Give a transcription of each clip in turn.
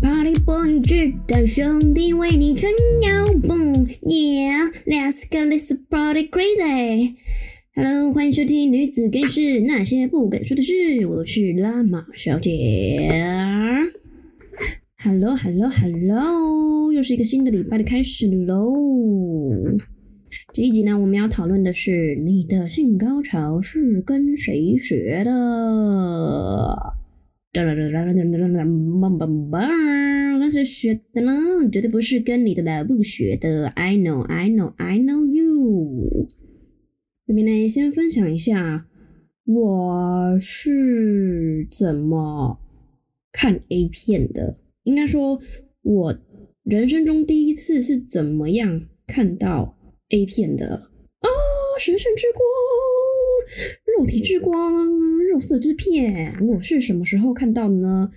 Party boy，直男兄弟为你撑腰，Boom！Yeah，let's get this party crazy。Hello，欢迎收听《女子更是那些不敢说的事》，我是拉玛小姐。Hello，Hello，Hello，又是一个新的礼拜的开始喽。这一集呢，我们要讨论的是你的性高潮是跟谁学的？噔噔噔噔噔噔噔噔噔噔噔，跟谁学的呢？绝对不是跟你的老布学的。I know, I know, I know you。这边呢，先分享一下我是怎么看 A 片的。应该说，我人生中第一次是怎么样看到 A 片的啊？神圣之光，肉体之光，肉色之片，我是什么时候看到的呢？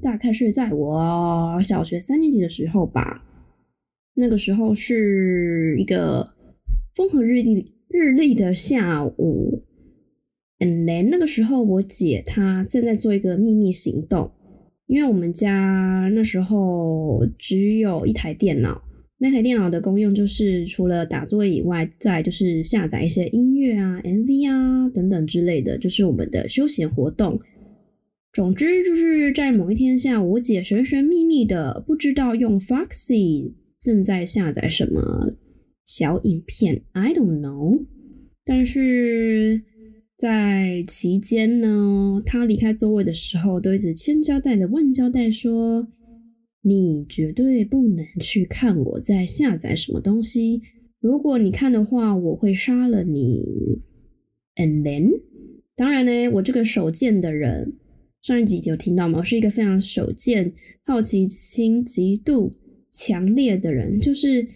大概是在我小学三年级的时候吧。那个时候是一个风和日丽日丽的下午，and then 那个时候我姐她正在做一个秘密行动。因为我们家那时候只有一台电脑，那台电脑的功用就是除了打作业以外，再就是下载一些音乐啊、MV 啊等等之类的，就是我们的休闲活动。总之就是在某一天下午，我姐神神秘秘的不知道用 Foxy 正在下载什么小影片，I don't know，但是。在期间呢，她离开座位的时候，都一直千交代的万交代说：“你绝对不能去看我在下载什么东西，如果你看的话，我会杀了你。” And then，当然呢，我这个手贱的人，上一集有听到吗？我是一个非常手贱、好奇心极度强烈的人，就是。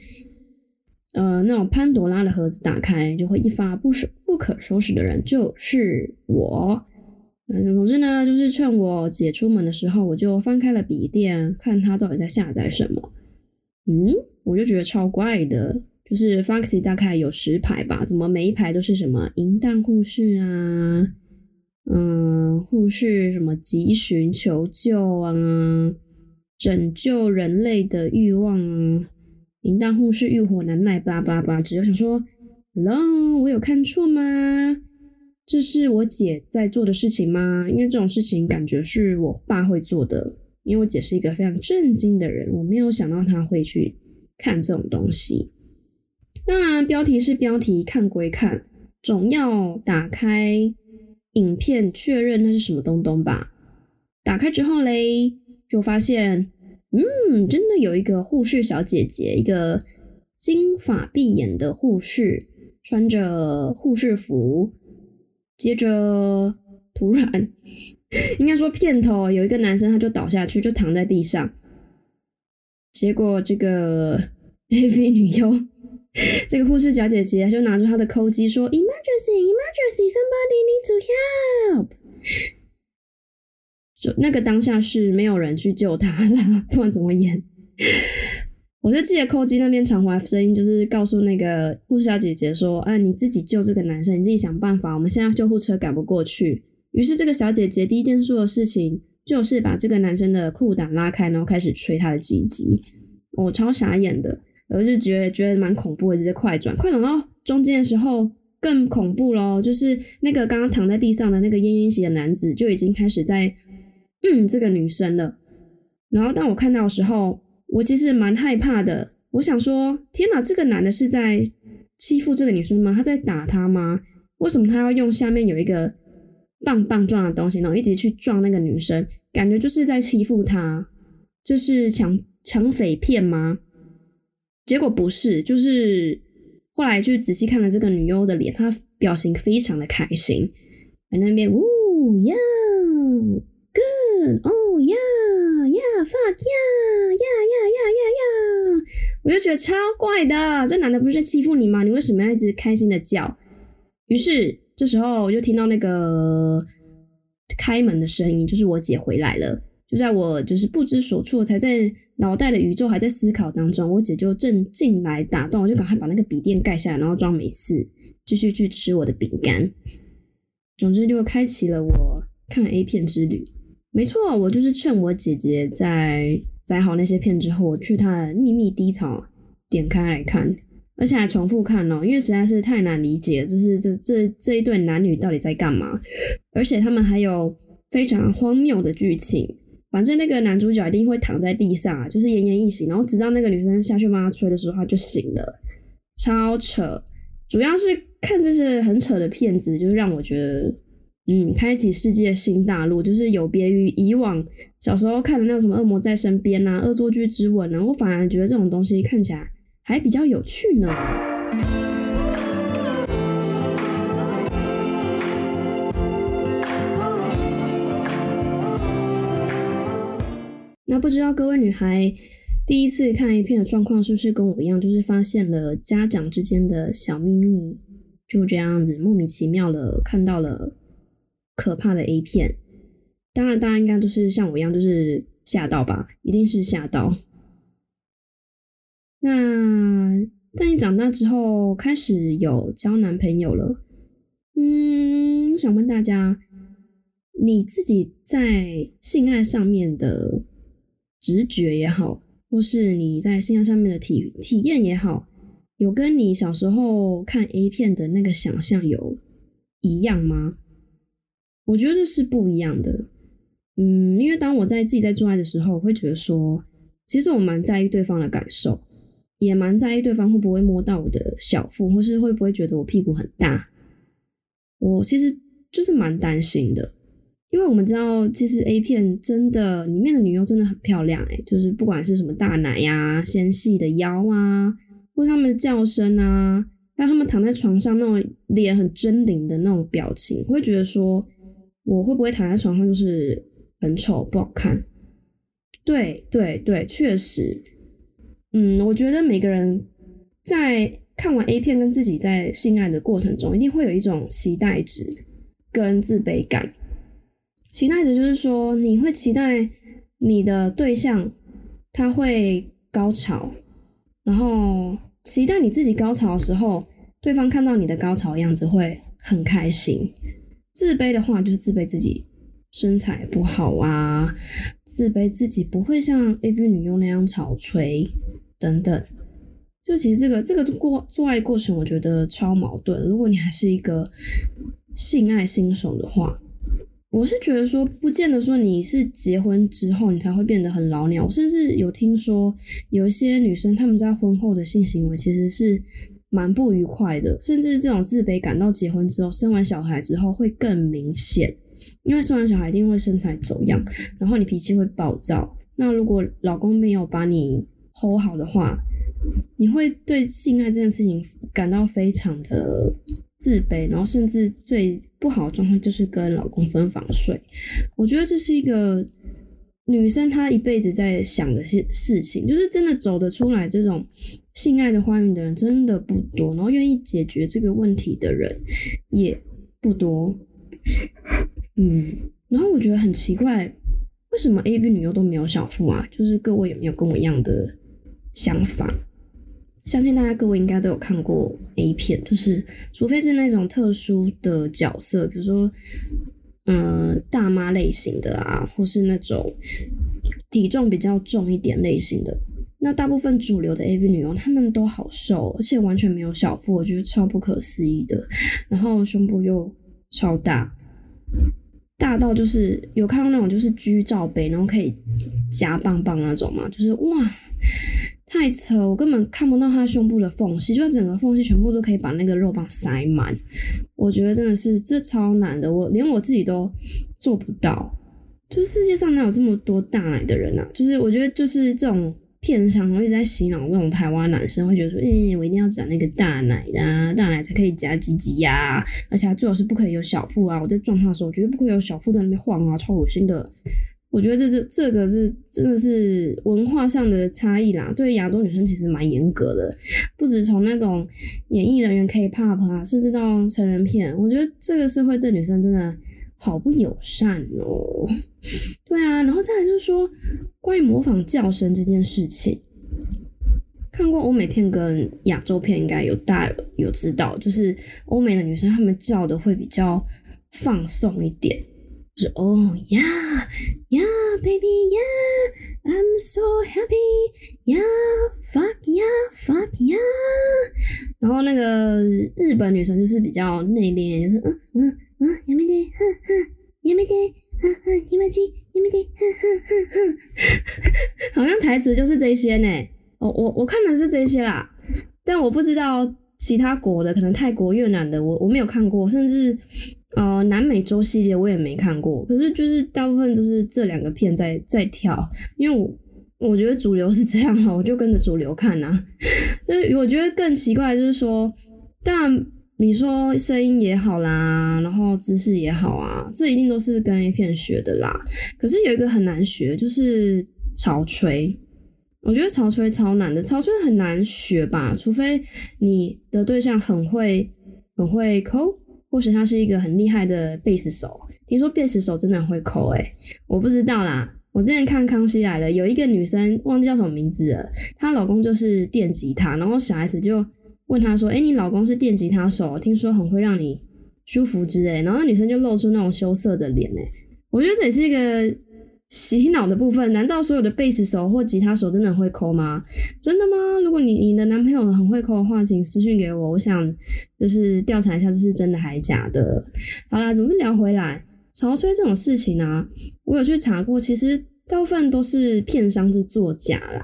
呃，那种潘多拉的盒子打开就会一发不收、不可收拾的人就是我。嗯，总之呢，就是趁我姐出门的时候，我就翻开了笔电，看她到底在下载什么。嗯，我就觉得超怪的，就是 Foxy 大概有十排吧，怎么每一排都是什么淫荡护士啊，嗯，护士什么急寻求救啊，拯救人类的欲望啊。淫荡护士欲火难耐，叭叭叭！只有想说，Hello，我有看错吗？这是我姐在做的事情吗？因为这种事情感觉是我爸会做的。因为我姐是一个非常震惊的人，我没有想到她会去看这种东西。当然，标题是标题，看归看，总要打开影片确认那是什么东东吧。打开之后嘞，就发现。嗯，真的有一个护士小姐姐，一个金发碧眼的护士，穿着护士服。接着，突然，应该说片头有一个男生，他就倒下去，就躺在地上。结果这个 AV 女优，这个护士小姐姐就拿出她的抠机说：“Emergency，emergency，somebody need to help。”就那个当下是没有人去救他了，不管怎么演，我就记得扣机那边传回来声音，就是告诉那个护士小姐姐说：“啊，你自己救这个男生，你自己想办法。我们现在救护车赶不过去。”于是这个小姐姐第一件做的事情就是把这个男生的裤裆拉开，然后开始吹他的鸡鸡。我超傻眼的，我就觉得觉得蛮恐怖的，直接快转，快转到中间的时候更恐怖咯，就是那个刚刚躺在地上的那个烟烟洗的男子就已经开始在。嗯，这个女生了。然后当我看到的时候，我其实蛮害怕的。我想说，天哪，这个男的是在欺负这个女生吗？他在打她吗？为什么他要用下面有一个棒棒状的东西，然后一直去撞那个女生？感觉就是在欺负她。这是抢抢匪片吗？结果不是，就是后来就仔细看了这个女优的脸，她表情非常的开心，在那边呜呀。Good，哦呀呀，fuck 呀呀！我就觉得超怪的，这男的不是在欺负你吗？你为什么要一直开心的叫？于是这时候我就听到那个开门的声音，就是我姐回来了。就在我就是不知所措，才在脑袋的宇宙还在思考当中，我姐就正进来打断，我就赶快把那个笔电盖下来，然后装没事，继续去吃我的饼干。总之，就开启了我看 A 片之旅。没错，我就是趁我姐姐在载好那些片之后，我去他的秘密低槽点开来看，而且还重复看哦，因为实在是太难理解，就是这这这一对男女到底在干嘛，而且他们还有非常荒谬的剧情。反正那个男主角一定会躺在地上，就是奄奄一息，然后直到那个女生下去帮他吹的时候，他就醒了，超扯。主要是看这些很扯的片子，就是让我觉得。嗯，开启世界新大陆，就是有别于以往小时候看的那种什么《恶魔在身边》呐，《恶作剧之吻》啊，我反而觉得这种东西看起来还比较有趣呢。那不知道各位女孩第一次看一片的状况是不是跟我一样，就是发现了家长之间的小秘密，就这样子莫名其妙的看到了。可怕的 A 片，当然大家应该都是像我一样，就是吓到吧，一定是吓到。那当你长大之后开始有交男朋友了，嗯，想问大家，你自己在性爱上面的直觉也好，或是你在性爱上面的体体验也好，有跟你小时候看 A 片的那个想象有一样吗？我觉得是不一样的，嗯，因为当我在自己在做爱的时候，我会觉得说，其实我蛮在意对方的感受，也蛮在意对方会不会摸到我的小腹，或是会不会觉得我屁股很大。我其实就是蛮担心的，因为我们知道，其实 A 片真的里面的女优真的很漂亮，诶就是不管是什么大奶呀、纤细的腰啊，或他们的叫声啊，还有他们躺在床上那种脸很狰狞的那种表情，会觉得说。我会不会躺在床上就是很丑不好看？对对对，确实，嗯，我觉得每个人在看完 A 片跟自己在性爱的过程中，一定会有一种期待值跟自卑感。期待值就是说，你会期待你的对象他会高潮，然后期待你自己高潮的时候，对方看到你的高潮样子会很开心。自卑的话，就是自卑自己身材不好啊，自卑自己不会像 AV 女优那样潮吹等等。就其实这个这个过做爱过程，我觉得超矛盾。如果你还是一个性爱新手的话，我是觉得说，不见得说你是结婚之后你才会变得很老鸟。甚至有听说有一些女生她们在婚后的性行为其实是。蛮不愉快的，甚至这种自卑感到结婚之后，生完小孩之后会更明显。因为生完小孩一定会身材走样，然后你脾气会暴躁。那如果老公没有把你 hold 好的话，你会对性爱这件事情感到非常的自卑，然后甚至最不好的状况就是跟老公分房睡。我觉得这是一个。女生她一辈子在想的事事情，就是真的走得出来这种性爱的花园的人真的不多，然后愿意解决这个问题的人也不多。嗯，然后我觉得很奇怪，为什么 A B 女优都没有小腹啊？就是各位有没有跟我一样的想法？相信大家各位应该都有看过 A 片，就是除非是那种特殊的角色，比如说。嗯，大妈类型的啊，或是那种体重比较重一点类型的，那大部分主流的 AV 女优，她们都好瘦，而且完全没有小腹，我觉得超不可思议的。然后胸部又超大，大到就是有看到那种就是居罩杯，然后可以夹棒棒那种嘛，就是哇。太扯，我根本看不到她胸部的缝隙，就整个缝隙全部都可以把那个肉棒塞满。我觉得真的是这超难的，我连我自己都做不到。就是世界上哪有这么多大奶的人啊？就是我觉得就是这种片商一直在洗脑那种台湾男生，会觉得说，哎，我一定要长那个大奶的，大奶才可以夹鸡鸡呀，而且最好是不可以有小腹啊。我在撞他的时候，我觉得不可以有小腹在那边晃啊，超恶心的。我觉得这这这个是真的是文化上的差异啦，对亚洲女生其实蛮严格的，不止从那种演艺人员 K-pop 啊，甚至到成人片，我觉得这个社会对女生真的好不友善哦。对啊，然后再来就是说，关于模仿叫声这件事情，看过欧美片跟亚洲片，应该有大有知道，就是欧美的女生她们叫的会比较放松一点。是哦呀呀，baby 呀，I'm so happy 呀，fuck 呀，fuck 呀。然后那个日本女生就是比较内敛，就是嗯嗯嗯，やめて，哼哼，やめて，哼哼，気持ち，やめて，哼哼哼哼。好像台词就是这些呢。我我我看的是这些啦，但我不知道其他国的，可能泰国、越南的，我我没有看过，甚至。呃，南美洲系列我也没看过，可是就是大部分都是这两个片在在跳，因为我我觉得主流是这样了，我就跟着主流看呐。就是我觉得更奇怪就是说，当然 你说声音也好啦，然后姿势也好啊，这一定都是跟 A 片学的啦。可是有一个很难学，就是潮吹。我觉得潮吹超难的，潮吹很难学吧，除非你的对象很会很会抠。或许他是一个很厉害的贝斯手，听说贝斯手真的很会抠诶，我不知道啦。我之前看《康熙来了》，有一个女生忘记叫什么名字了，她老公就是电吉他，然后小 S 就问她说：“哎，你老公是电吉他手，听说很会让你舒服之类。”然后那女生就露出那种羞涩的脸诶，我觉得这也是一个。洗脑的部分，难道所有的贝斯手或吉他手真的会抠吗？真的吗？如果你你的男朋友很会抠的话，请私信给我，我想就是调查一下这是真的还是假的。好啦，总之聊回来，潮吹这种事情呢，我有去查过，其实大部分都是片商是作假啦。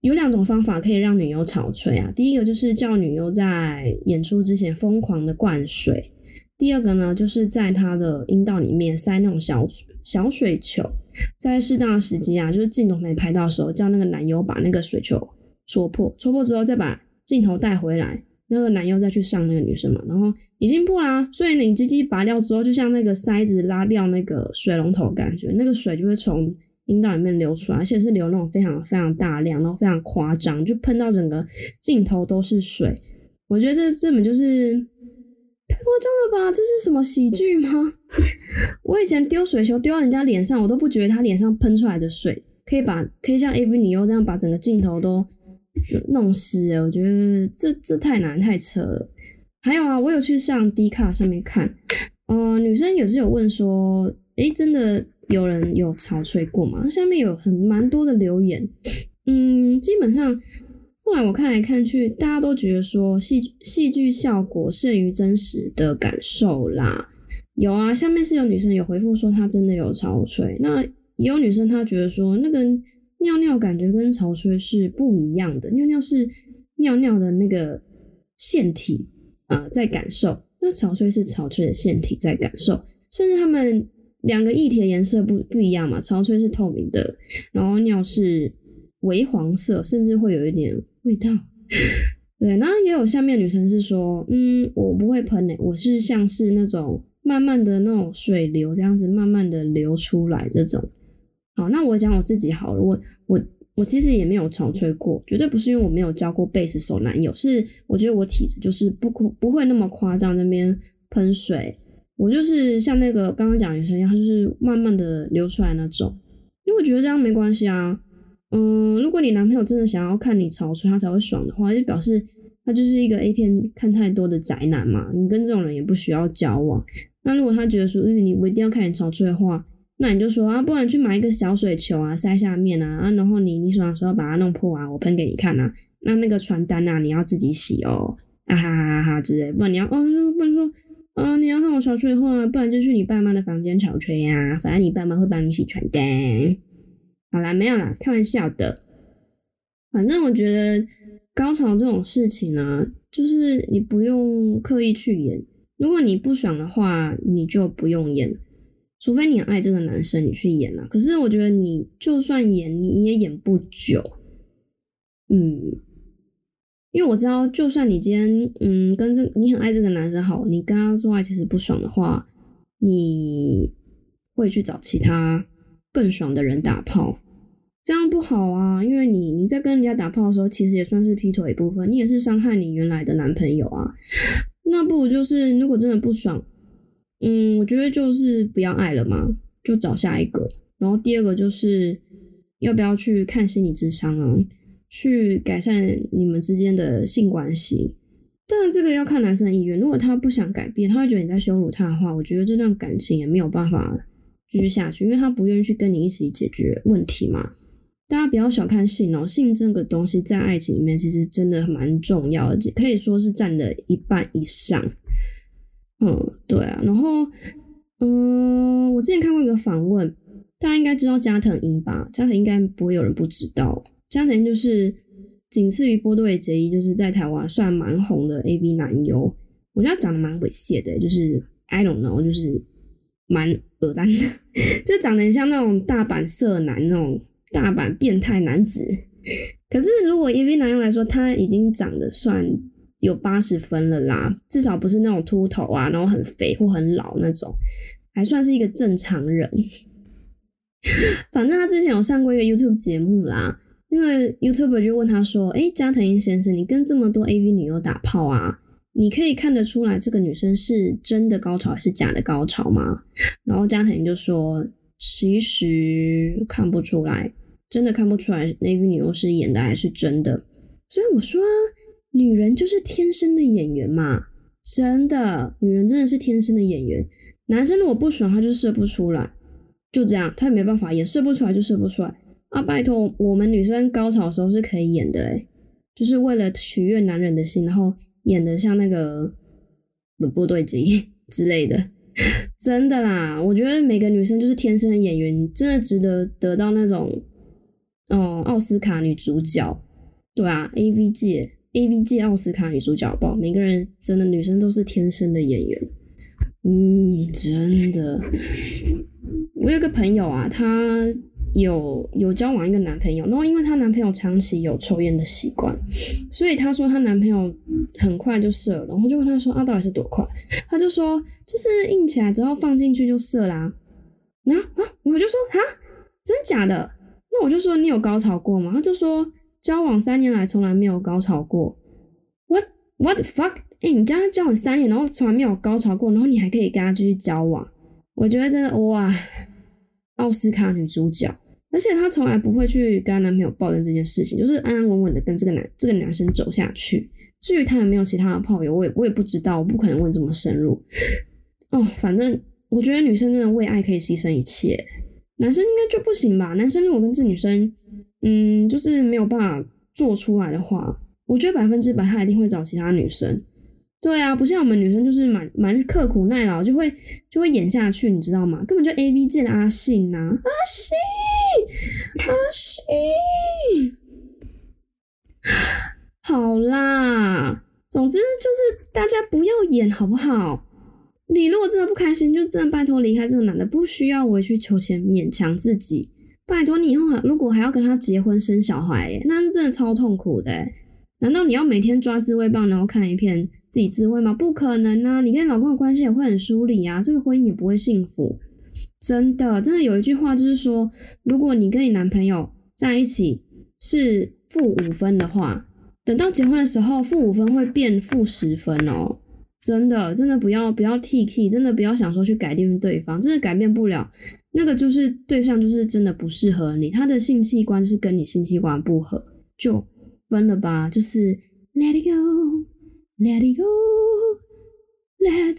有两种方法可以让女优潮吹啊，第一个就是叫女优在演出之前疯狂的灌水。第二个呢，就是在她的阴道里面塞那种小小水球，在适当的时机啊，就是镜头没拍到的时候，叫那个男优把那个水球戳破，戳破之后再把镜头带回来，那个男优再去上那个女生嘛，然后已经破啦，所以你鸡鸡拔掉之后，就像那个塞子拉掉那个水龙头感觉，那个水就会从阴道里面流出来，而且是流那种非常非常大量，然后非常夸张，就喷到整个镜头都是水，我觉得这根本就是。太夸张了吧！这是什么喜剧吗？我以前丢水球丢到人家脸上，我都不觉得他脸上喷出来的水可以把可以像 AV 女优这样把整个镜头都弄湿我觉得这这太难太扯了。还有啊，我有去上 D 卡上面看，呃，女生也是有问说，诶，真的有人有潮吹过吗？下面有很蛮多的留言，嗯，基本上。后来我看来看去，大家都觉得说戏戏剧效果胜于真实的感受啦。有啊，下面是有女生有回复说她真的有潮吹，那也有女生她觉得说那个尿尿感觉跟潮吹是不一样的，尿尿是尿尿的那个腺体啊在感受，那潮吹是潮吹的腺体在感受，甚至他们两个液体的颜色不不一样嘛，潮吹是透明的，然后尿是微黄色，甚至会有一点。味道，对，然后也有下面女生是说，嗯，我不会喷诶，我是像是那种慢慢的那种水流这样子，慢慢的流出来这种。好，那我讲我自己好了，我我我其实也没有潮吹过，绝对不是因为我没有交过贝斯手男友，是我觉得我体质就是不不会那么夸张那边喷水，我就是像那个刚刚讲女生一样，就是慢慢的流出来那种，因为我觉得这样没关系啊。嗯，如果你男朋友真的想要看你潮吹，他才会爽的话，就表示他就是一个 A 片看太多的宅男嘛。你跟这种人也不需要交往。那如果他觉得说，嗯，你我一定要看你潮吹的话，那你就说啊，不然去买一个小水球啊，塞下面啊，啊，然后你你爽的时候把它弄破啊，我喷给你看啊。那那个传单啊，你要自己洗哦，啊哈哈哈哈之类。不然你要，哦，不然说，啊，你要看我潮吹的话，不然就去你爸妈的房间潮吹呀，反正你爸妈会帮你洗床单。好啦，没有啦，开玩笑的。反正我觉得高潮这种事情呢，就是你不用刻意去演。如果你不爽的话，你就不用演，除非你爱这个男生，你去演啦。可是我觉得你就算演，你也演不久。嗯，因为我知道，就算你今天嗯跟这你很爱这个男生好，你跟他做爱其实不爽的话，你会去找其他。更爽的人打炮，这样不好啊！因为你你在跟人家打炮的时候，其实也算是劈腿一部分，你也是伤害你原来的男朋友啊。那不就是，如果真的不爽，嗯，我觉得就是不要爱了嘛，就找下一个。然后第二个就是要不要去看心理智商啊，去改善你们之间的性关系。当然这个要看男生的意愿，如果他不想改变，他会觉得你在羞辱他的话，我觉得这段感情也没有办法继续下去，因为他不愿意去跟你一起解决问题嘛。大家不要小看性哦，性这个东西在爱情里面其实真的蛮重要的，可以说是占了一半以上。嗯，对啊。然后，嗯，我之前看过一个访问，大家应该知道加藤鹰吧？加藤应该不会有人不知道。加藤鹰就是仅次于波多野结衣，就是在台湾算蛮红的 A V 男优。我觉得他长得蛮猥亵的，就是 I don't know，就是蛮恶心的，就长得像那种大阪色男那种。大阪变态男子，可是如果 A V 男优来说，他已经长得算有八十分了啦，至少不是那种秃头啊，然后很肥或很老那种，还算是一个正常人。反正他之前有上过一个 YouTube 节目啦，那个 YouTuber 就问他说：“哎，加藤鹰先生，你跟这么多 A V 女优打炮啊，你可以看得出来这个女生是真的高潮还是假的高潮吗？”然后加藤鹰就说：“其实看不出来。”真的看不出来那 v 女优是演的还是真的，所以我说，女人就是天生的演员嘛，真的，女人真的是天生的演员。男生如果不爽，他就射不出来，就这样，他也没办法，演射不出来就射不出来啊！拜托，我们女生高潮的时候是可以演的，诶就是为了取悦男人的心，然后演的像那个部队机之类的，真的啦，我觉得每个女生就是天生的演员，真的值得得到那种。哦，奥斯卡女主角，对啊，A V 界 A V 界奥斯卡女主角，不，每个人真的女生都是天生的演员，嗯，真的。我有个朋友啊，她有有交往一个男朋友，然后因为她男朋友长期有抽烟的习惯，所以她说她男朋友很快就射了，然后就问她说啊，到底是多快？她就说就是硬起来之后放进去就射啦。然后啊，我就说啊，真假的？那我就说你有高潮过吗？他就说交往三年来从来没有高潮过。What What the fuck？哎，你跟他交往三年，然后从来没有高潮过，然后你还可以跟他继续交往？我觉得真的哇，奥斯卡女主角，而且她从来不会去跟她男朋友抱怨这件事情，就是安安稳稳的跟这个男这个男生走下去。至于她有没有其他的炮友，我也我也不知道，我不可能问这么深入。哦，反正我觉得女生真的为爱可以牺牲一切。男生应该就不行吧？男生如果跟这女生，嗯，就是没有办法做出来的话，我觉得百分之百他一定会找其他女生。对啊，不像我们女生就是蛮蛮刻苦耐劳，就会就会演下去，你知道吗？根本就 A V 界的阿信呐，阿信，阿信。好啦，总之就是大家不要演好不好？你如果真的不开心，就真的拜托离开这个男的，不需要委曲求全，勉强自己。拜托你以后如果还要跟他结婚生小孩，那是真的超痛苦的。难道你要每天抓自慰棒，然后看一片自己自慰吗？不可能啊！你跟老公的关系也会很疏离啊，这个婚姻也不会幸福。真的，真的有一句话就是说，如果你跟你男朋友在一起是负五分的话，等到结婚的时候，负五分会变负十分哦。真的，真的不要不要 T K，真的不要想说去改变对方，真的改变不了。那个就是对象，就是真的不适合你，他的性器官就是跟你性器官不合，就分了吧。就是 Let it go，Let it go，Let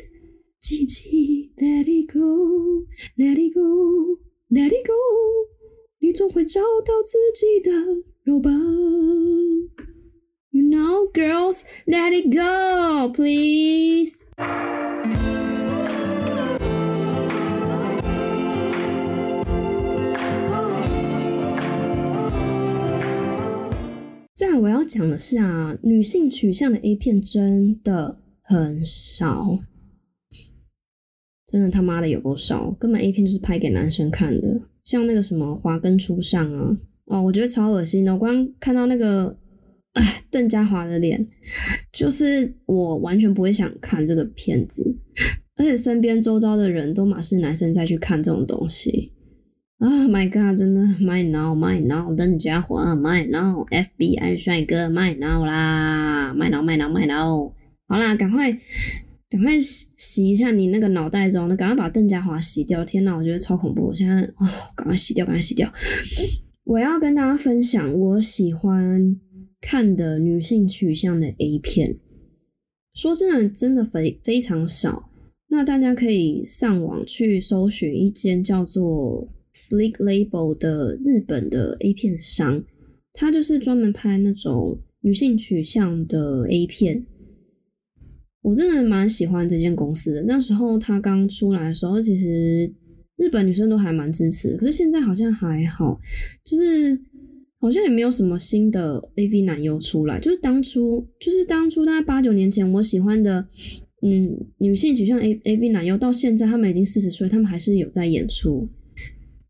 机器 Let it go，Let it go，Let it go，你总会找到自己的肉棒。You know, girls, let it go, please. 再我要讲的是啊，女性取向的 A 片真的很少，真的他妈的有够少，根本 A 片就是拍给男生看的，像那个什么华根初上啊，哦，我觉得超恶心的，我光看到那个。哎，邓家华的脸，就是我完全不会想看这个片子，而且身边周遭的人都马是男生在去看这种东西啊！My God，真的，My now，My now，邓家华，My now，FBI 帅哥，My now 啦，My now，My now，My now，好啦，赶快赶快洗洗一下你那个脑袋中，赶快把邓家华洗掉。天哪，我觉得超恐怖！我现在哦，赶快洗掉，赶快洗掉。我要跟大家分享我喜欢看的女性取向的 A 片。说真的，真的非非常少。那大家可以上网去搜寻一间叫做 Sleek Label 的日本的 A 片商，他就是专门拍那种女性取向的 A 片。我真的蛮喜欢这间公司的。那时候他刚出来的时候，其实日本女生都还蛮支持。可是现在好像还好，就是好像也没有什么新的 AV 男优出来。就是当初，就是当初大概八九年前，我喜欢的，嗯，女性取向 A AV 男优，到现在他们已经四十岁，他们还是有在演出。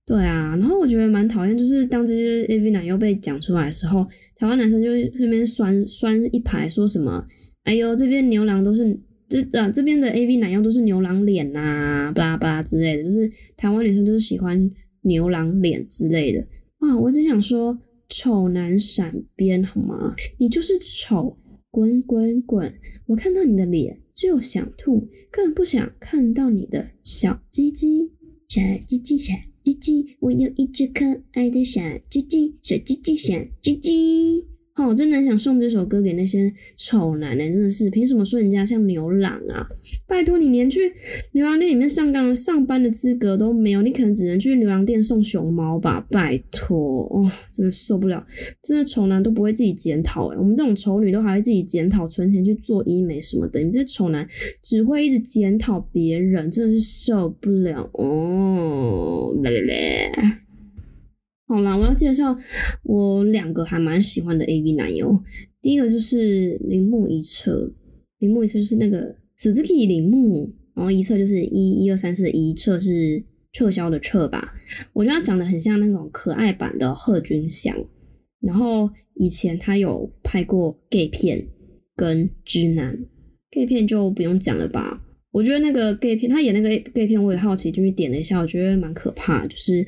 对啊，然后我觉得蛮讨厌，就是当这些 AV 男优被讲出来的时候，台湾男生就那边酸酸一排，说什么。哎呦，这边牛郎都是这啊，这边的 A V 男优都是牛郎脸呐，巴拉巴拉之类的，就是台湾女生就是喜欢牛郎脸之类的啊。我只想说，丑男闪边好吗？你就是丑，滚滚滚！我看到你的脸就想吐，更不想看到你的小鸡鸡，小鸡鸡，小鸡鸡，我有一只可爱的小鸡鸡，小鸡鸡，小鸡鸡。哦，真的很想送这首歌给那些丑男呢，真的是凭什么说人家像牛郎啊？拜托你连去牛郎店里面上岗上班的资格都没有，你可能只能去牛郎店送熊猫吧？拜托，哦，真的受不了，真的丑男都不会自己检讨哎，我们这种丑女都还会自己检讨，存钱去做医美什么的，你这丑男只会一直检讨别人，真的是受不了哦，来来来。好啦，我要介绍我两个还蛮喜欢的 AV 男优。第一个就是铃木一彻，铃木一彻就是那个 Suzuki 铃木，然后一彻就是一一二三四一彻是撤销的撤吧。我觉得他长得很像那种可爱版的贺军翔。然后以前他有拍过 gay 片跟直男 gay 片就不用讲了吧。我觉得那个 gay 片，他演那个 gay 片，我也好奇，就去点了一下，我觉得蛮可怕，就是，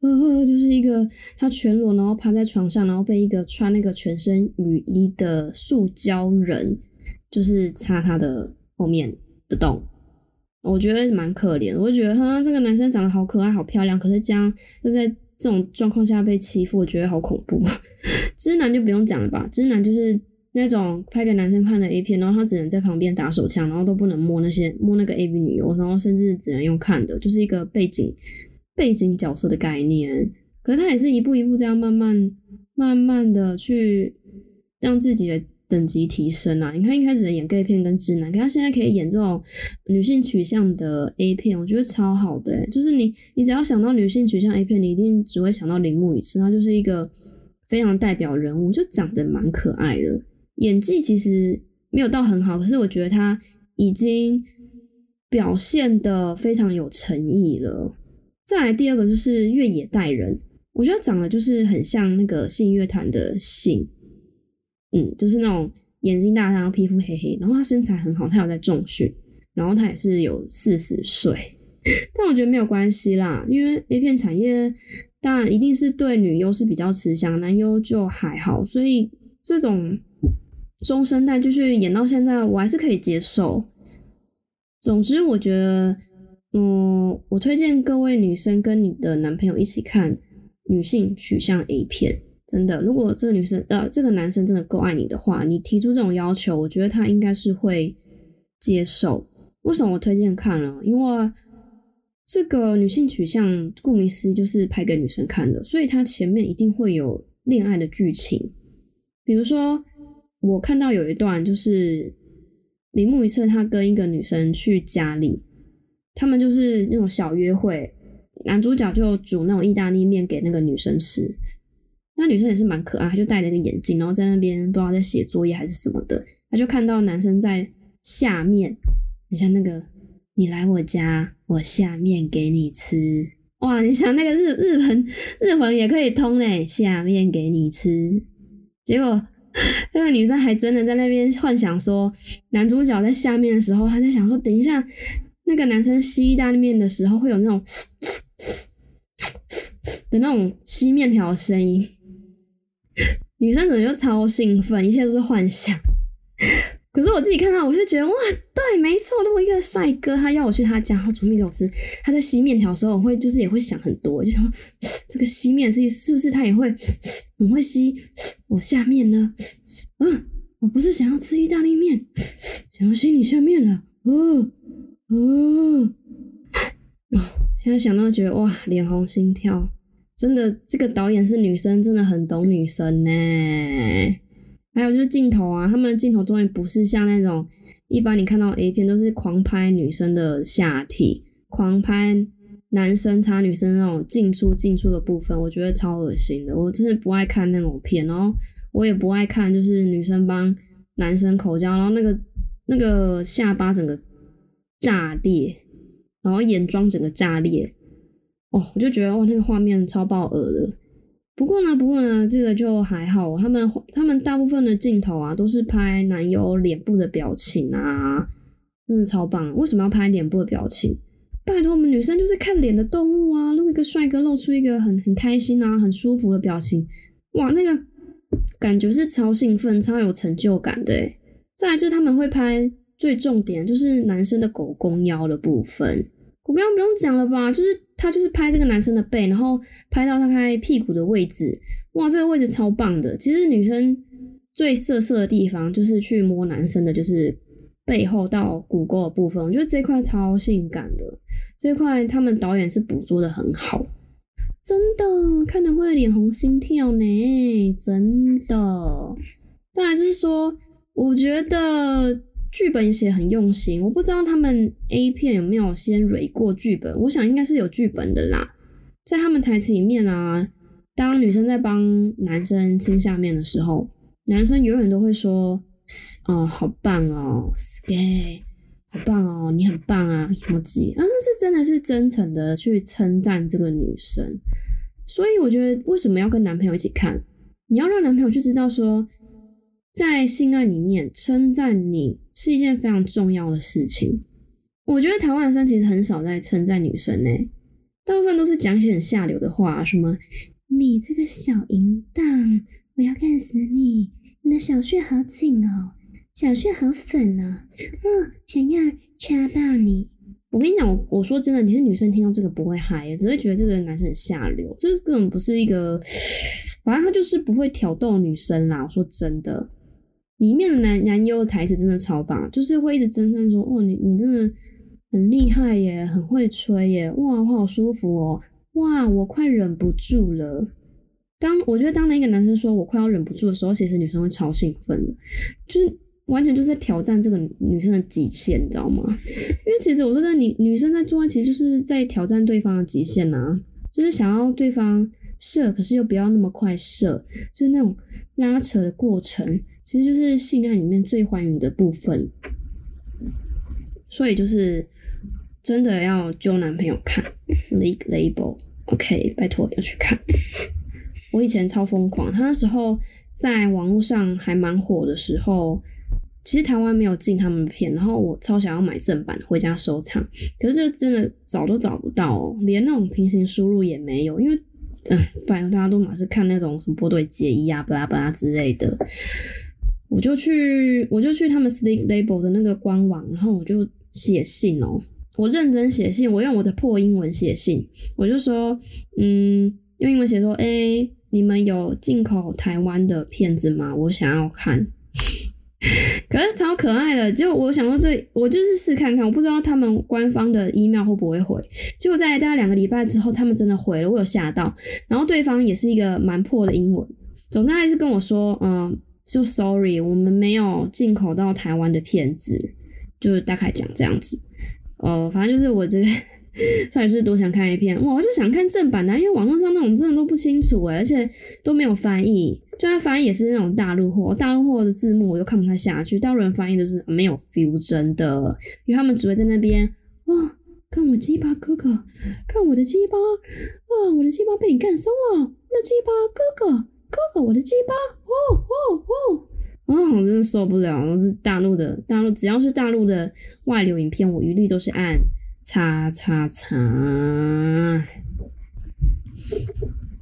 呃，就是一个他全裸，然后趴在床上，然后被一个穿那个全身雨衣的塑胶人，就是插他的后面的洞，我觉得蛮可怜，我就觉得哈，这个男生长得好可爱，好漂亮，可是这样就在这种状况下被欺负，我觉得好恐怖。直男就不用讲了吧，直男就是。那种拍给男生看的 A 片，然后他只能在旁边打手枪，然后都不能摸那些摸那个 AV 女优，然后甚至只能用看的，就是一个背景背景角色的概念。可是他也是一步一步这样慢慢慢慢的去让自己的等级提升啊！你看一开始演 gay 片跟直男，可他现在可以演这种女性取向的 A 片，我觉得超好的。就是你你只要想到女性取向 A 片，你一定只会想到铃木一次，他就是一个非常代表人物，就长得蛮可爱的。演技其实没有到很好，可是我觉得他已经表现的非常有诚意了。再来第二个就是越野代人，我觉得长得就是很像那个信乐团的信，嗯，就是那种眼睛大，然后皮肤黑黑，然后他身材很好，他有在重训，然后他也是有四十岁，但我觉得没有关系啦，因为 A 片产业当然一定是对女优是比较吃香，男优就还好，所以这种。中生代就是演到现在，我还是可以接受。总之，我觉得，嗯，我推荐各位女生跟你的男朋友一起看女性取向 A 片。真的，如果这个女生呃，这个男生真的够爱你的话，你提出这种要求，我觉得他应该是会接受。为什么我推荐看了？因为这个女性取向，顾名思义就是拍给女生看的，所以它前面一定会有恋爱的剧情，比如说。我看到有一段，就是铃木一彻他跟一个女生去家里，他们就是那种小约会，男主角就煮那种意大利面给那个女生吃，那女生也是蛮可爱，她就戴了一个眼镜，然后在那边不知道在写作业还是什么的，她就看到男生在下面，你像那个你来我家，我下面给你吃，哇，你想那个日日本日本也可以通嘞，下面给你吃，结果。那个女生还真的在那边幻想说，男主角在下面的时候，她在想说，等一下那个男生吸意大利面的时候，会有那种的那种吸面条的声音。女生怎么就超兴奋？一切都是幻想。可是我自己看到，我就觉得哇，对，没错。如果一个帅哥他要我去他家，然后煮面给我吃，他在吸面条的时候，我会就是也会想很多，就想 这个吸面是是不是他也会很会吸我下面呢？嗯，我不是想要吃意大利面，想要吸你下面了。哦 哦，现在想到觉得哇，脸红心跳。真的，这个导演是女生，真的很懂女生呢。还有就是镜头啊，他们的镜头终于不是像那种一般你看到 A 片都是狂拍女生的下体，狂拍男生插女生那种进出进出的部分，我觉得超恶心的。我真的不爱看那种片，然后我也不爱看就是女生帮男生口交，然后那个那个下巴整个炸裂，然后眼妆整个炸裂，哦，我就觉得哇，那个画面超爆恶的。不过呢，不过呢，这个就还好。他们他们大部分的镜头啊，都是拍男友脸部的表情啊，真的超棒。为什么要拍脸部的表情？拜托，我们女生就是看脸的动物啊。如果一个帅哥露出一个很很开心啊、很舒服的表情，哇，那个感觉是超兴奋、超有成就感的。再来就是他们会拍最重点，就是男生的狗公腰的部分。狗公腰不用讲了吧？就是。他就是拍这个男生的背，然后拍到他开屁股的位置，哇，这个位置超棒的。其实女生最涩涩的地方就是去摸男生的，就是背后到骨沟的部分，我觉得这块超性感的。这块他们导演是捕捉的很好，真的看的会脸红心跳呢，真的。再来就是说，我觉得。剧本写很用心，我不知道他们 A 片有没有先蕊过剧本，我想应该是有剧本的啦。在他们台词里面啊，当女生在帮男生亲下面的时候，男生永远都会说：“哦，好棒哦，Sky，好棒哦，你很棒啊，什么鸡啊？”那是真的是真诚的去称赞这个女生。所以我觉得为什么要跟男朋友一起看？你要让男朋友去知道说。在性爱里面称赞你是一件非常重要的事情。我觉得台湾男生其实很少在称赞女生呢，大部分都是讲些很下流的话，什么“你这个小淫荡，我要干死你！你的小穴好紧哦，小穴好粉哦，哦，想要掐爆你！”我跟你讲，我我说真的，你是女生听到这个不会嗨，只会觉得这个男生很下流，这根本不是一个，反正他就是不会挑逗女生啦。我说真的。里面的男男优台词真的超棒，就是会一直称赞说：“哦，你你真的很厉害耶，很会吹耶，哇，我好舒服哦，哇，我快忍不住了。”当我觉得当那个男生说我快要忍不住的时候，其实女生会超兴奋的，就是完全就是在挑战这个女生的极限，你知道吗？因为其实我觉得女女生在做爱，其实就是在挑战对方的极限呐，就是想要对方射，可是又不要那么快射，就是那种拉扯的过程。其实就是性爱里面最欢愉的部分，所以就是真的要揪男朋友看《League Label》，OK，拜托要去看。我以前超疯狂，他那时候在网络上还蛮火的时候，其实台湾没有进他们的片，然后我超想要买正版回家收藏，可是真的找都找不到，连那种平行输入也没有，因为嗯，反正大家都马是看那种什么波对结衣啊、巴拉巴拉之类的。我就去，我就去他们 Sleep Label 的那个官网，然后我就写信哦，我认真写信，我用我的破英文写信，我就说，嗯，用英文写说，哎，你们有进口台湾的片子吗？我想要看，可是超可爱的，就我想说这，我就是试看看，我不知道他们官方的 email 会不会回，结果在大概两个礼拜之后，他们真的回了，我有吓到，然后对方也是一个蛮破的英文，总之他就跟我说，嗯。就 sorry，我们没有进口到台湾的片子，就是大概讲这样子。哦，反正就是我这个到底是多想看一片，哇，我就想看正版的，因为网络上那种真的都不清楚诶，而且都没有翻译，就算翻译也是那种大陆货，大陆货的字幕我又看不太下去，大陆人翻译都是没有 feel 真的，因为他们只会在那边哇，看我鸡巴哥哥，看我的鸡巴，哇，我的鸡巴被你干松了，那鸡巴哥哥。哥哥，我的鸡巴！哦哦哦！啊，我真的受不了！我是大陆的，大陆只要是大陆的外流影片，我一律都是按叉叉叉。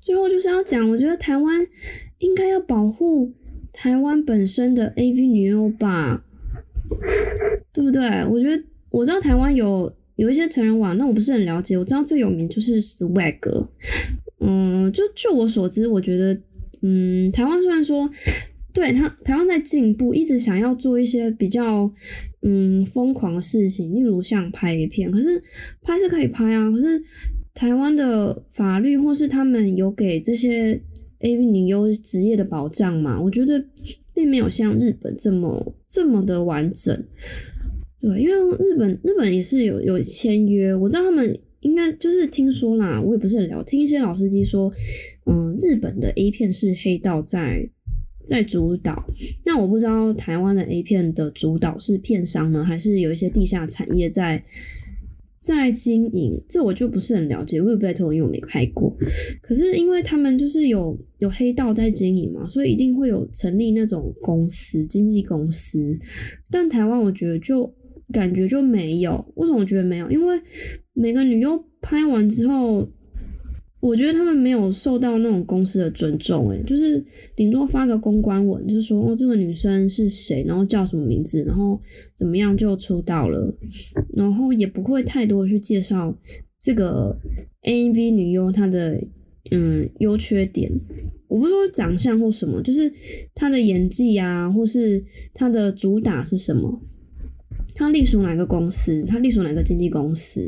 最后就是要讲，我觉得台湾应该要保护台湾本身的 AV 女优吧。对不对？我觉得我知道台湾有有一些成人网，那我不是很了解。我知道最有名就是 Swag，嗯，就就我所知，我觉得，嗯，台湾虽然说对他台湾在进步，一直想要做一些比较嗯疯狂的事情，例如像拍一片，可是拍是可以拍啊，可是台湾的法律或是他们有给这些 AV 女优职业的保障嘛？我觉得并没有像日本这么这么的完整。对，因为日本日本也是有有签约，我知道他们应该就是听说啦，我也不是很了，听一些老司机说，嗯，日本的 A 片是黑道在在主导，那我不知道台湾的 A 片的主导是片商呢，还是有一些地下产业在在经营，这我就不是很了解，我也不太懂，因为我没拍过。可是因为他们就是有有黑道在经营嘛，所以一定会有成立那种公司，经纪公司。但台湾我觉得就。感觉就没有，为什么我觉得没有？因为每个女优拍完之后，我觉得他们没有受到那种公司的尊重，诶，就是顶多发个公关文，就是说哦，这个女生是谁，然后叫什么名字，然后怎么样就出道了，然后也不会太多去介绍这个 A V 女优她的嗯优缺点。我不是说长相或什么，就是她的演技啊，或是她的主打是什么。她隶属哪个公司？她隶属哪个经纪公司？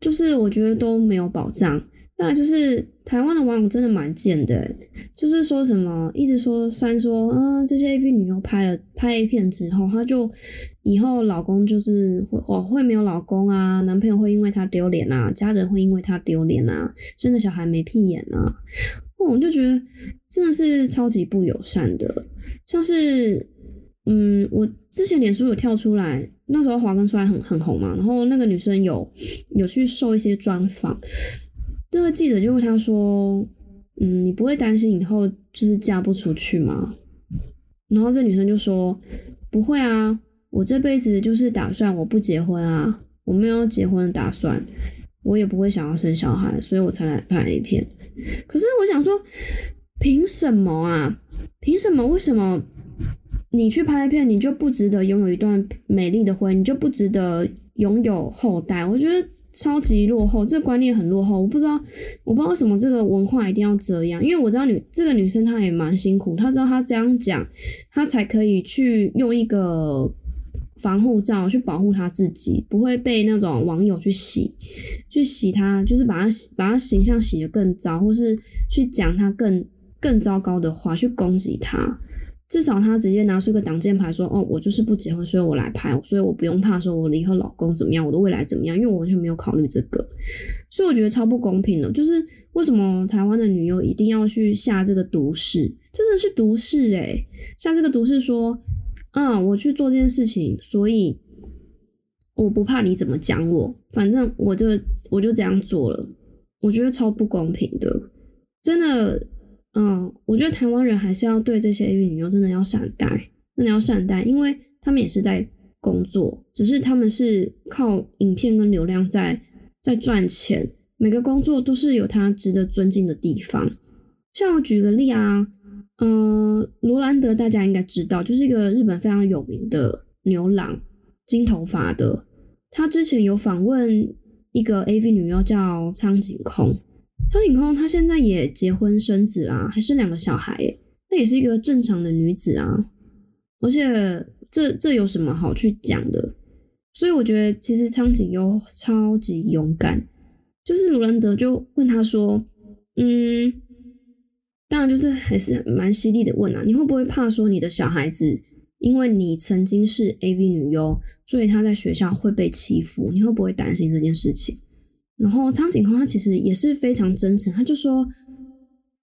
就是我觉得都没有保障。那就是台湾的网友真的蛮贱的，就是说什么一直说，虽然说啊，这些 A V 女优拍了拍 A 片之后，她就以后老公就是会哦会没有老公啊，男朋友会因为她丢脸啊，家人会因为她丢脸啊，生的小孩没屁眼啊，我就觉得真的是超级不友善的，像是。嗯，我之前脸书有跳出来，那时候华根出来很很红嘛，然后那个女生有有去受一些专访，那个记者就问她说：“嗯，你不会担心以后就是嫁不出去吗？”然后这女生就说：“不会啊，我这辈子就是打算我不结婚啊，我没有结婚的打算，我也不会想要生小孩，所以我才来拍 A 片。可是我想说，凭什么啊？凭什么？为什么？”你去拍片，你就不值得拥有一段美丽的婚姻，你就不值得拥有后代。我觉得超级落后，这个观念很落后。我不知道，我不知道为什么这个文化一定要这样。因为我知道女这个女生她也蛮辛苦，她知道她这样讲，她才可以去用一个防护罩去保护她自己，不会被那种网友去洗，去洗她，就是把她把她形象洗得更糟，或是去讲她更更糟糕的话，去攻击她。至少他直接拿出个挡箭牌说：“哦，我就是不结婚，所以我来拍，所以我不用怕说我离婚老公怎么样，我的未来怎么样，因为我完全没有考虑这个。所以我觉得超不公平的，就是为什么台湾的女优一定要去下这个毒誓？真的是毒誓诶，下这个毒誓说，嗯，我去做这件事情，所以我不怕你怎么讲我，反正我就我就这样做了。我觉得超不公平的，真的。”嗯，我觉得台湾人还是要对这些 AV 女优真的要善待，真的要善待，因为他们也是在工作，只是他们是靠影片跟流量在在赚钱。每个工作都是有他值得尊敬的地方。像我举个例啊，嗯，罗兰德大家应该知道，就是一个日本非常有名的牛郎，金头发的。他之前有访问一个 AV 女优叫苍井空。苍井空她现在也结婚生子啦，还生两个小孩，那也是一个正常的女子啊。而且这这有什么好去讲的？所以我觉得其实苍井优超级勇敢。就是卢兰德就问他说：“嗯，当然就是还是蛮犀利的问啊，你会不会怕说你的小孩子因为你曾经是 AV 女优，所以他在学校会被欺负？你会不会担心这件事情？”然后苍井空他其实也是非常真诚，他就说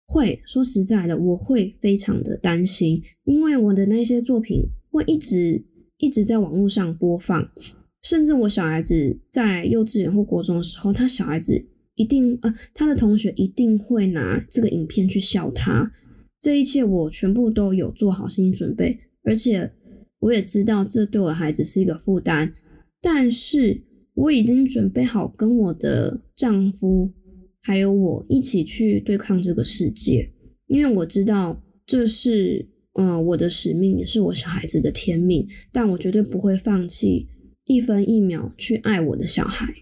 会说实在的，我会非常的担心，因为我的那些作品会一直一直在网络上播放，甚至我小孩子在幼稚园或国中的时候，他小孩子一定呃他的同学一定会拿这个影片去笑他，这一切我全部都有做好心理准备，而且我也知道这对我的孩子是一个负担，但是。我已经准备好跟我的丈夫还有我一起去对抗这个世界，因为我知道这是嗯，我的使命也是我小孩子的天命，但我绝对不会放弃一分一秒去爱我的小孩，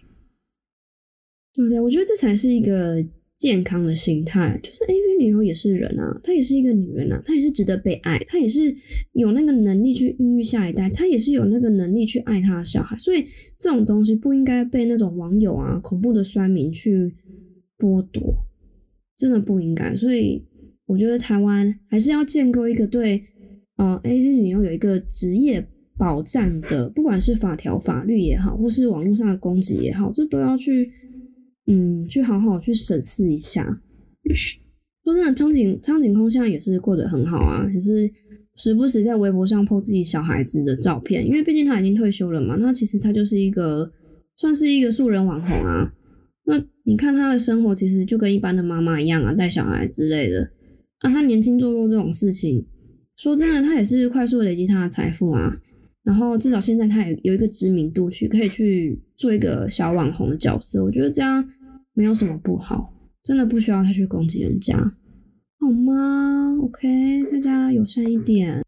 对不对？我觉得这才是一个健康的心态。就是 A V 女优也是人啊，她也是一个女人啊，她也是值得被爱，她也是有那个能力去孕育下一代，她也是有那个能力去爱她的小孩。所以这种东西不应该被那种网友啊、恐怖的酸民去剥夺，真的不应该。所以。我觉得台湾还是要建构一个对呃 A V 女优有一个职业保障的，不管是法条法律也好，或是网络上的攻击也好，这都要去嗯去好好去审视一下。说真的，苍井苍井空现在也是过得很好啊，也是时不时在微博上 po 自己小孩子的照片，因为毕竟他已经退休了嘛。那其实他就是一个算是一个素人网红啊。那你看他的生活，其实就跟一般的妈妈一样啊，带小孩之类的。啊，他年轻做过这种事情，说真的，他也是快速累积他的财富啊。然后至少现在他也有一个知名度，去可以去做一个小网红的角色。我觉得这样没有什么不好，真的不需要他去攻击人家，好吗？OK，大家友善一点。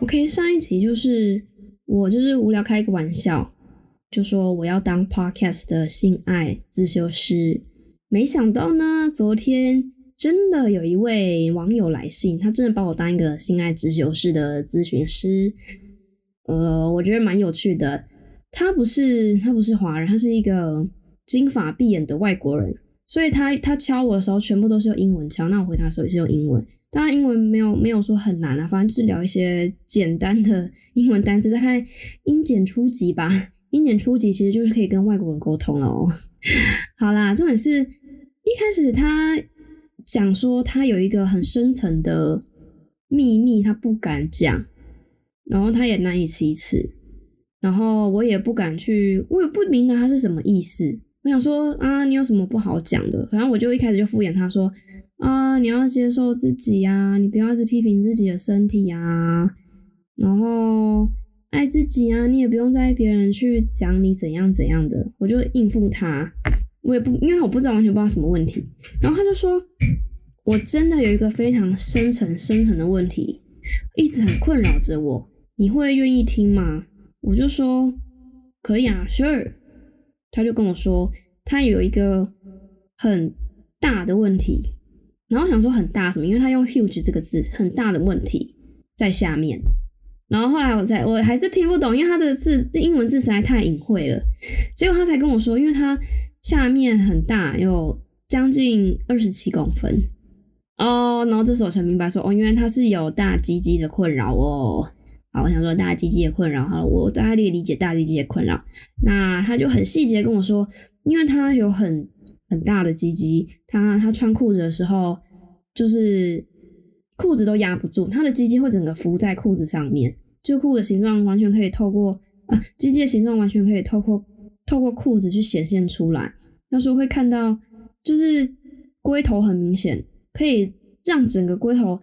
OK，上一集就是。我就是无聊开一个玩笑，就说我要当 podcast 的性爱自修师。没想到呢，昨天真的有一位网友来信，他真的把我当一个性爱自修室的咨询师。呃，我觉得蛮有趣的。他不是他不是华人，他是一个金发碧眼的外国人，所以他他敲我的时候全部都是用英文敲，那我回答的时候也是用英文。当然，英文没有没有说很难啊，反正就是聊一些简单的英文单词，大概英检初级吧。英检初级其实就是可以跟外国人沟通了哦。好啦，重点是一开始他讲说他有一个很深层的秘密，他不敢讲，然后他也难以启齿，然后我也不敢去，我也不明白他是什么意思。我想说啊，你有什么不好讲的？反正我就一开始就敷衍他说。啊，你要接受自己呀，你不要一直批评自己的身体呀，然后爱自己啊，你也不用在意别人去讲你怎样怎样的。我就应付他，我也不因为我不知道完全不知道什么问题，然后他就说，我真的有一个非常深层深层的问题，一直很困扰着我，你会愿意听吗？我就说可以啊，Sure。他就跟我说，他有一个很大的问题。然后想说很大什么，因为他用 huge 这个字，很大的问题在下面。然后后来我在我还是听不懂，因为他的字英文字实在太隐晦了。结果他才跟我说，因为他下面很大，有将近二十七公分哦。然后这时候才明白说，哦，因为他是有大鸡鸡的困扰哦。好，我想说大鸡鸡的困扰，好了，我大概可以理解大鸡鸡的困扰。那他就很细节跟我说，因为他有很。很大的鸡鸡，他他穿裤子的时候，就是裤子都压不住，他的鸡鸡会整个浮在裤子上面，就裤子形状完全可以透过啊，鸡鸡的形状完全可以透过透过裤子去显现出来。那时候会看到，就是龟头很明显，可以让整个龟头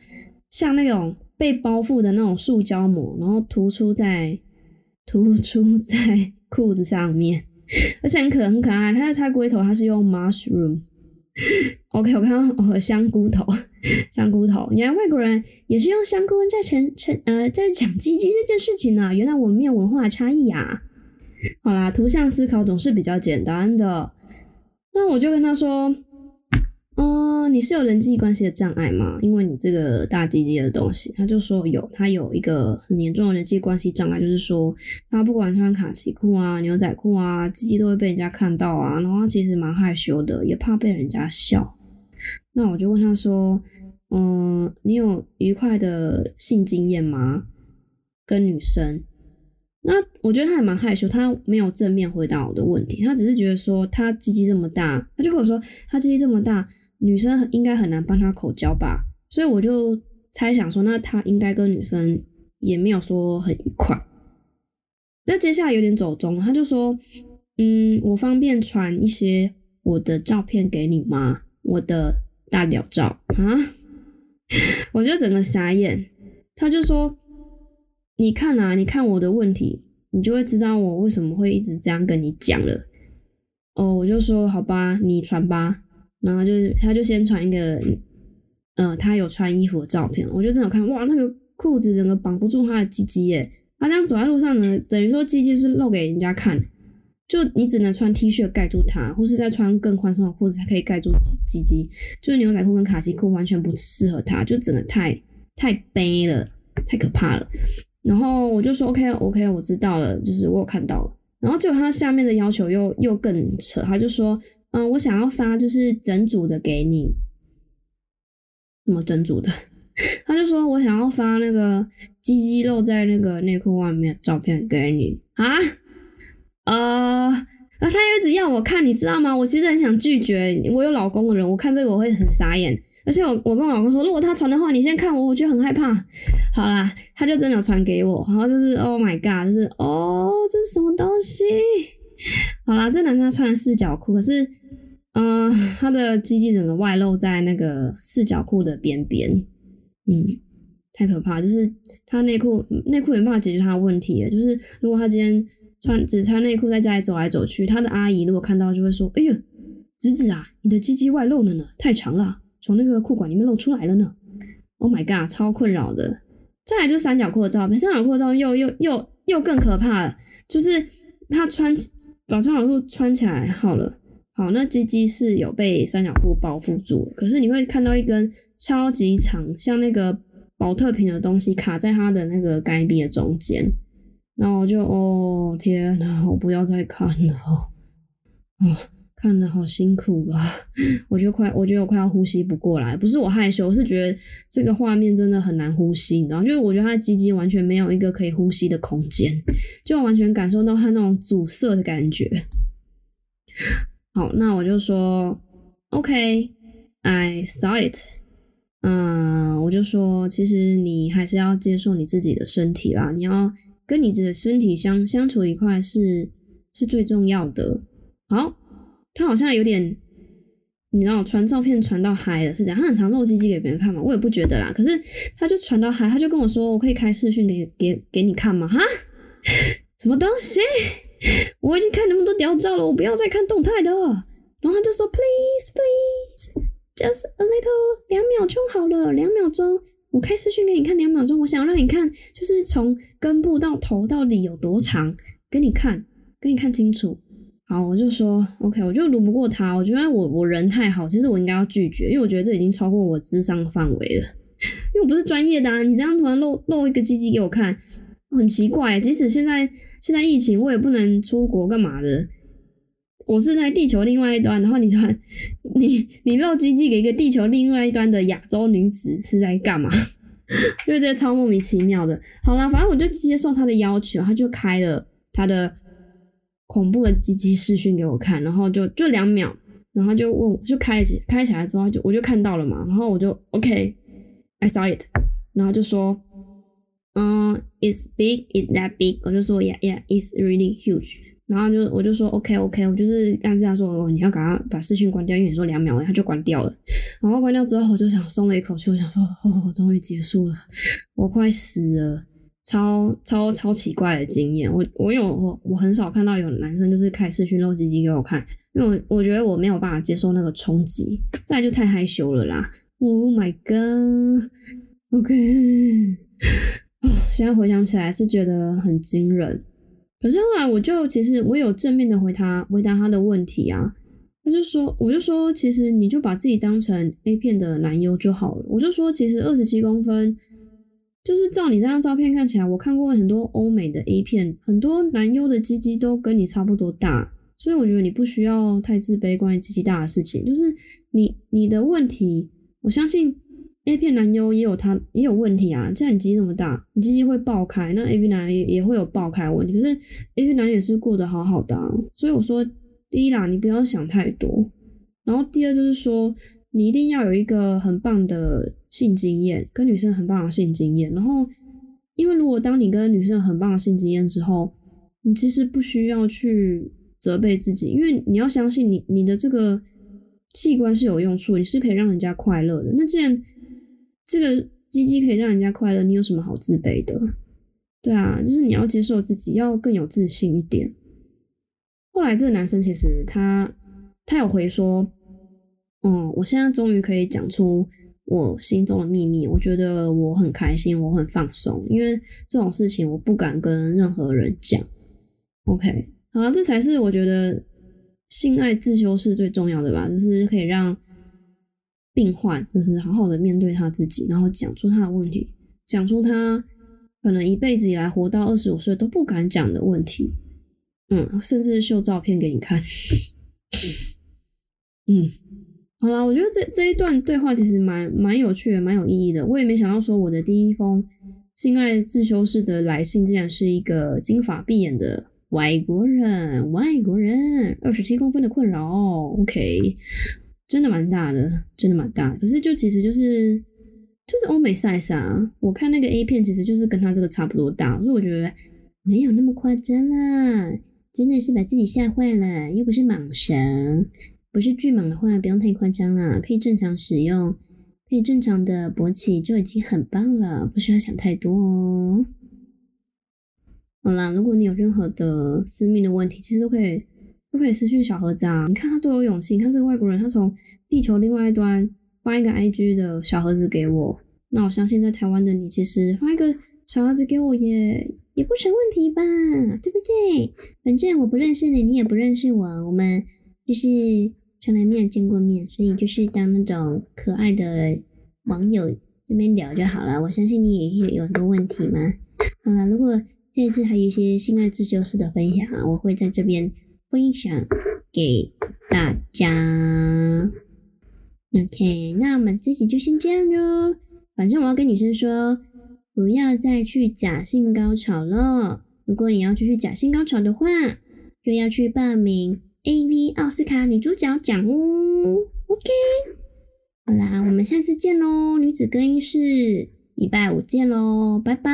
像那种被包覆的那种塑胶膜，然后突出在突出在 裤子上面。而且很可很可爱，它的它龟头它是用 mushroom，OK，我看到哦香菇头，香菇头，原来外国人也是用香菇在成成呃在讲鸡鸡这件事情呢，原来我们没有文化差异啊。好啦，图像思考总是比较简单的，那我就跟他说。嗯，你是有人际关系的障碍吗？因为你这个大鸡鸡的东西，他就说有，他有一个很严重的人际关系障碍，就是说他不管穿卡其裤啊、牛仔裤啊，鸡鸡都会被人家看到啊，然后他其实蛮害羞的，也怕被人家笑。那我就问他说，嗯，你有愉快的性经验吗？跟女生？那我觉得他也蛮害羞，他没有正面回答我的问题，他只是觉得说他鸡鸡这么大，他就会说他鸡鸡这么大。女生应该很难帮他口交吧，所以我就猜想说，那他应该跟女生也没有说很愉快。那接下来有点走中，他就说：“嗯，我方便传一些我的照片给你吗？我的大屌照啊！” 我就整个傻眼。他就说：“你看啊，你看我的问题，你就会知道我为什么会一直这样跟你讲了。哦，我就说好吧，你传吧。然后就是他就先传一个，呃，他有穿衣服的照片，我就正好看，哇，那个裤子整个绑不住他的鸡鸡耶。他这样走在路上呢，等于说鸡鸡是露给人家看，就你只能穿 T 恤盖住它，或是再穿更宽松的裤子才可以盖住鸡鸡。就是牛仔裤跟卡其裤完全不适合他，就整个太太悲了，太可怕了。然后我就说 OK OK，我知道了，就是我有看到了。然后结果他下面的要求又又更扯，他就说，嗯，我想要发就是整组的给你，什么整组的？他就说我想要发那个鸡鸡露在那个内裤外面照片给你啊，呃，那他一直要我看，你知道吗？我其实很想拒绝，我有老公的人，我看这个我会很傻眼。而且我我跟我老公说，如果他传的话，你先看我，我觉得很害怕。好啦，他就真的传给我，然后就是 Oh my God，就是哦，这是什么东西？好啦，这男生穿四角裤，可是嗯，他的鸡鸡整个外露在那个四角裤的边边。嗯，太可怕，就是他内裤内裤没办法解决他的问题。就是如果他今天穿只穿内裤在家里走来走去，他的阿姨如果看到就会说：“哎呀，子子啊，你的鸡鸡外露了呢，太长了，从那个裤管里面露出来了呢。”Oh my god，超困扰的。再来就是三角裤的照片，三角裤照片又又又又更可怕了，就是他穿把三角裤穿起来好了，好，那鸡鸡是有被三角裤包覆住，可是你会看到一根。超级长，像那个保特瓶的东西卡在他的那个该壁的中间，然后我就哦天哪，我不要再看了，哦，看的好辛苦啊，我就快，我觉得我快要呼吸不过来，不是我害羞，我是觉得这个画面真的很难呼吸，你知道就是我觉得他的鸡鸡完全没有一个可以呼吸的空间，就完全感受到他那种阻塞的感觉。好，那我就说，OK，I saw it。嗯，我就说，其实你还是要接受你自己的身体啦，你要跟你自己的身体相相处一块是是最重要的。好，他好像有点，你知道，传照片传到嗨了是这样，他很常露鸡鸡给别人看嘛，我也不觉得啦。可是他就传到嗨，他就跟我说，我可以开视讯给给给你看吗？哈，什么东西？我已经看那么多屌照了，我不要再看动态的。然后他就说，please please。Just a little，两秒钟好了，两秒钟，我开视讯给你看两秒钟。我想让你看，就是从根部到头到底有多长，给你看，给你看清楚。好，我就说 OK，我就撸不过他。我觉得我我人太好，其实我应该要拒绝，因为我觉得这已经超过我智商范围了。因为我不是专业的啊，你这样突然露露一个鸡鸡给我看，很奇怪。即使现在现在疫情，我也不能出国干嘛的。我是在地球另外一端，然后你传你你露鸡鸡给一个地球另外一端的亚洲女子是在干嘛？因为这超莫名其妙的。好啦，反正我就接受他的要求，他就开了他的恐怖的鸡鸡视讯给我看，然后就就两秒，然后就问，就开起开起来之后就我就看到了嘛，然后我就 OK，I saw it，然后就说，嗯，It's big, is that big？我就说 Yeah, yeah, it's really huge。然后就我就说 OK OK，我就是按这样说，哦，你要赶快把视讯关掉，因为你说两秒，他就关掉了。然后关掉之后，我就想松了一口气，我想说，哦，终于结束了，我快死了，超超超奇怪的经验。我我有我我很少看到有男生就是开视讯露鸡鸡给我看，因为我我觉得我没有办法接受那个冲击，再就太害羞了啦。Oh my god，OK，哦，现在回想起来是觉得很惊人。可是后来我就其实我有正面的回他回答他的问题啊，他就说我就说其实你就把自己当成 A 片的男优就好了。我就说其实二十七公分就是照你这张照片看起来，我看过很多欧美的 A 片，很多男优的鸡鸡都跟你差不多大，所以我觉得你不需要太自卑关于鸡鸡大的事情。就是你你的问题，我相信。A 片男优也有他也有问题啊，既然你鸡鸡那么大，你鸡鸡会爆开，那 A 片男也也会有爆开问题。可是 A 片男也是过得好好的，所以我说第一啦，你不要想太多，然后第二就是说，你一定要有一个很棒的性经验，跟女生很棒的性经验。然后，因为如果当你跟女生很棒的性经验之后，你其实不需要去责备自己，因为你要相信你你的这个器官是有用处，你是可以让人家快乐的。那既然这个鸡鸡可以让人家快乐，你有什么好自卑的？对啊，就是你要接受自己，要更有自信一点。后来这个男生其实他他有回说，嗯，我现在终于可以讲出我心中的秘密，我觉得我很开心，我很放松，因为这种事情我不敢跟任何人讲。OK，好了，这才是我觉得性爱自修是最重要的吧，就是可以让病患就是好好的面对他自己，然后讲出他的问题，讲出他。可能一辈子以来活到二十五岁都不敢讲的问题，嗯，甚至秀照片给你看，嗯，好啦，我觉得这这一段对话其实蛮蛮有趣的，蛮有意义的。我也没想到说我的第一封性爱自修室的来信，竟然是一个金发碧眼的外国人，外国人，二十七公分的困扰，OK，真的蛮大的，真的蛮大。可是就其实就是。就是欧美 size 啊，我看那个 A 片其实就是跟他这个差不多大，所以我觉得没有那么夸张啦，真的是把自己吓坏了，又不是蟒蛇，不是巨蟒的话不用太夸张啦，可以正常使用，可以正常的勃起就已经很棒了，不需要想太多哦。好啦，如果你有任何的私密的问题，其实都可以都可以私讯小盒子啊，你看他多有勇气，你看这个外国人，他从地球另外一端。发一个 IG 的小盒子给我，那我相信在台湾的你，其实发一个小盒子给我也也不成问题吧，对不对？反正我不认识你，你也不认识我，我们就是从来没有见过面，所以就是当那种可爱的网友这边聊就好了。我相信你也有很多问题嘛。好了，如果这次还有一些性爱自修式的分享啊，我会在这边分享给大家。OK，那我们这集就先这样喽。反正我要跟女生说，不要再去假性高潮了。如果你要继续假性高潮的话，就要去报名 AV 奥斯卡女主角奖哦。OK，好啦，我们下次见喽，女子更衣室，礼拜五见喽，拜拜。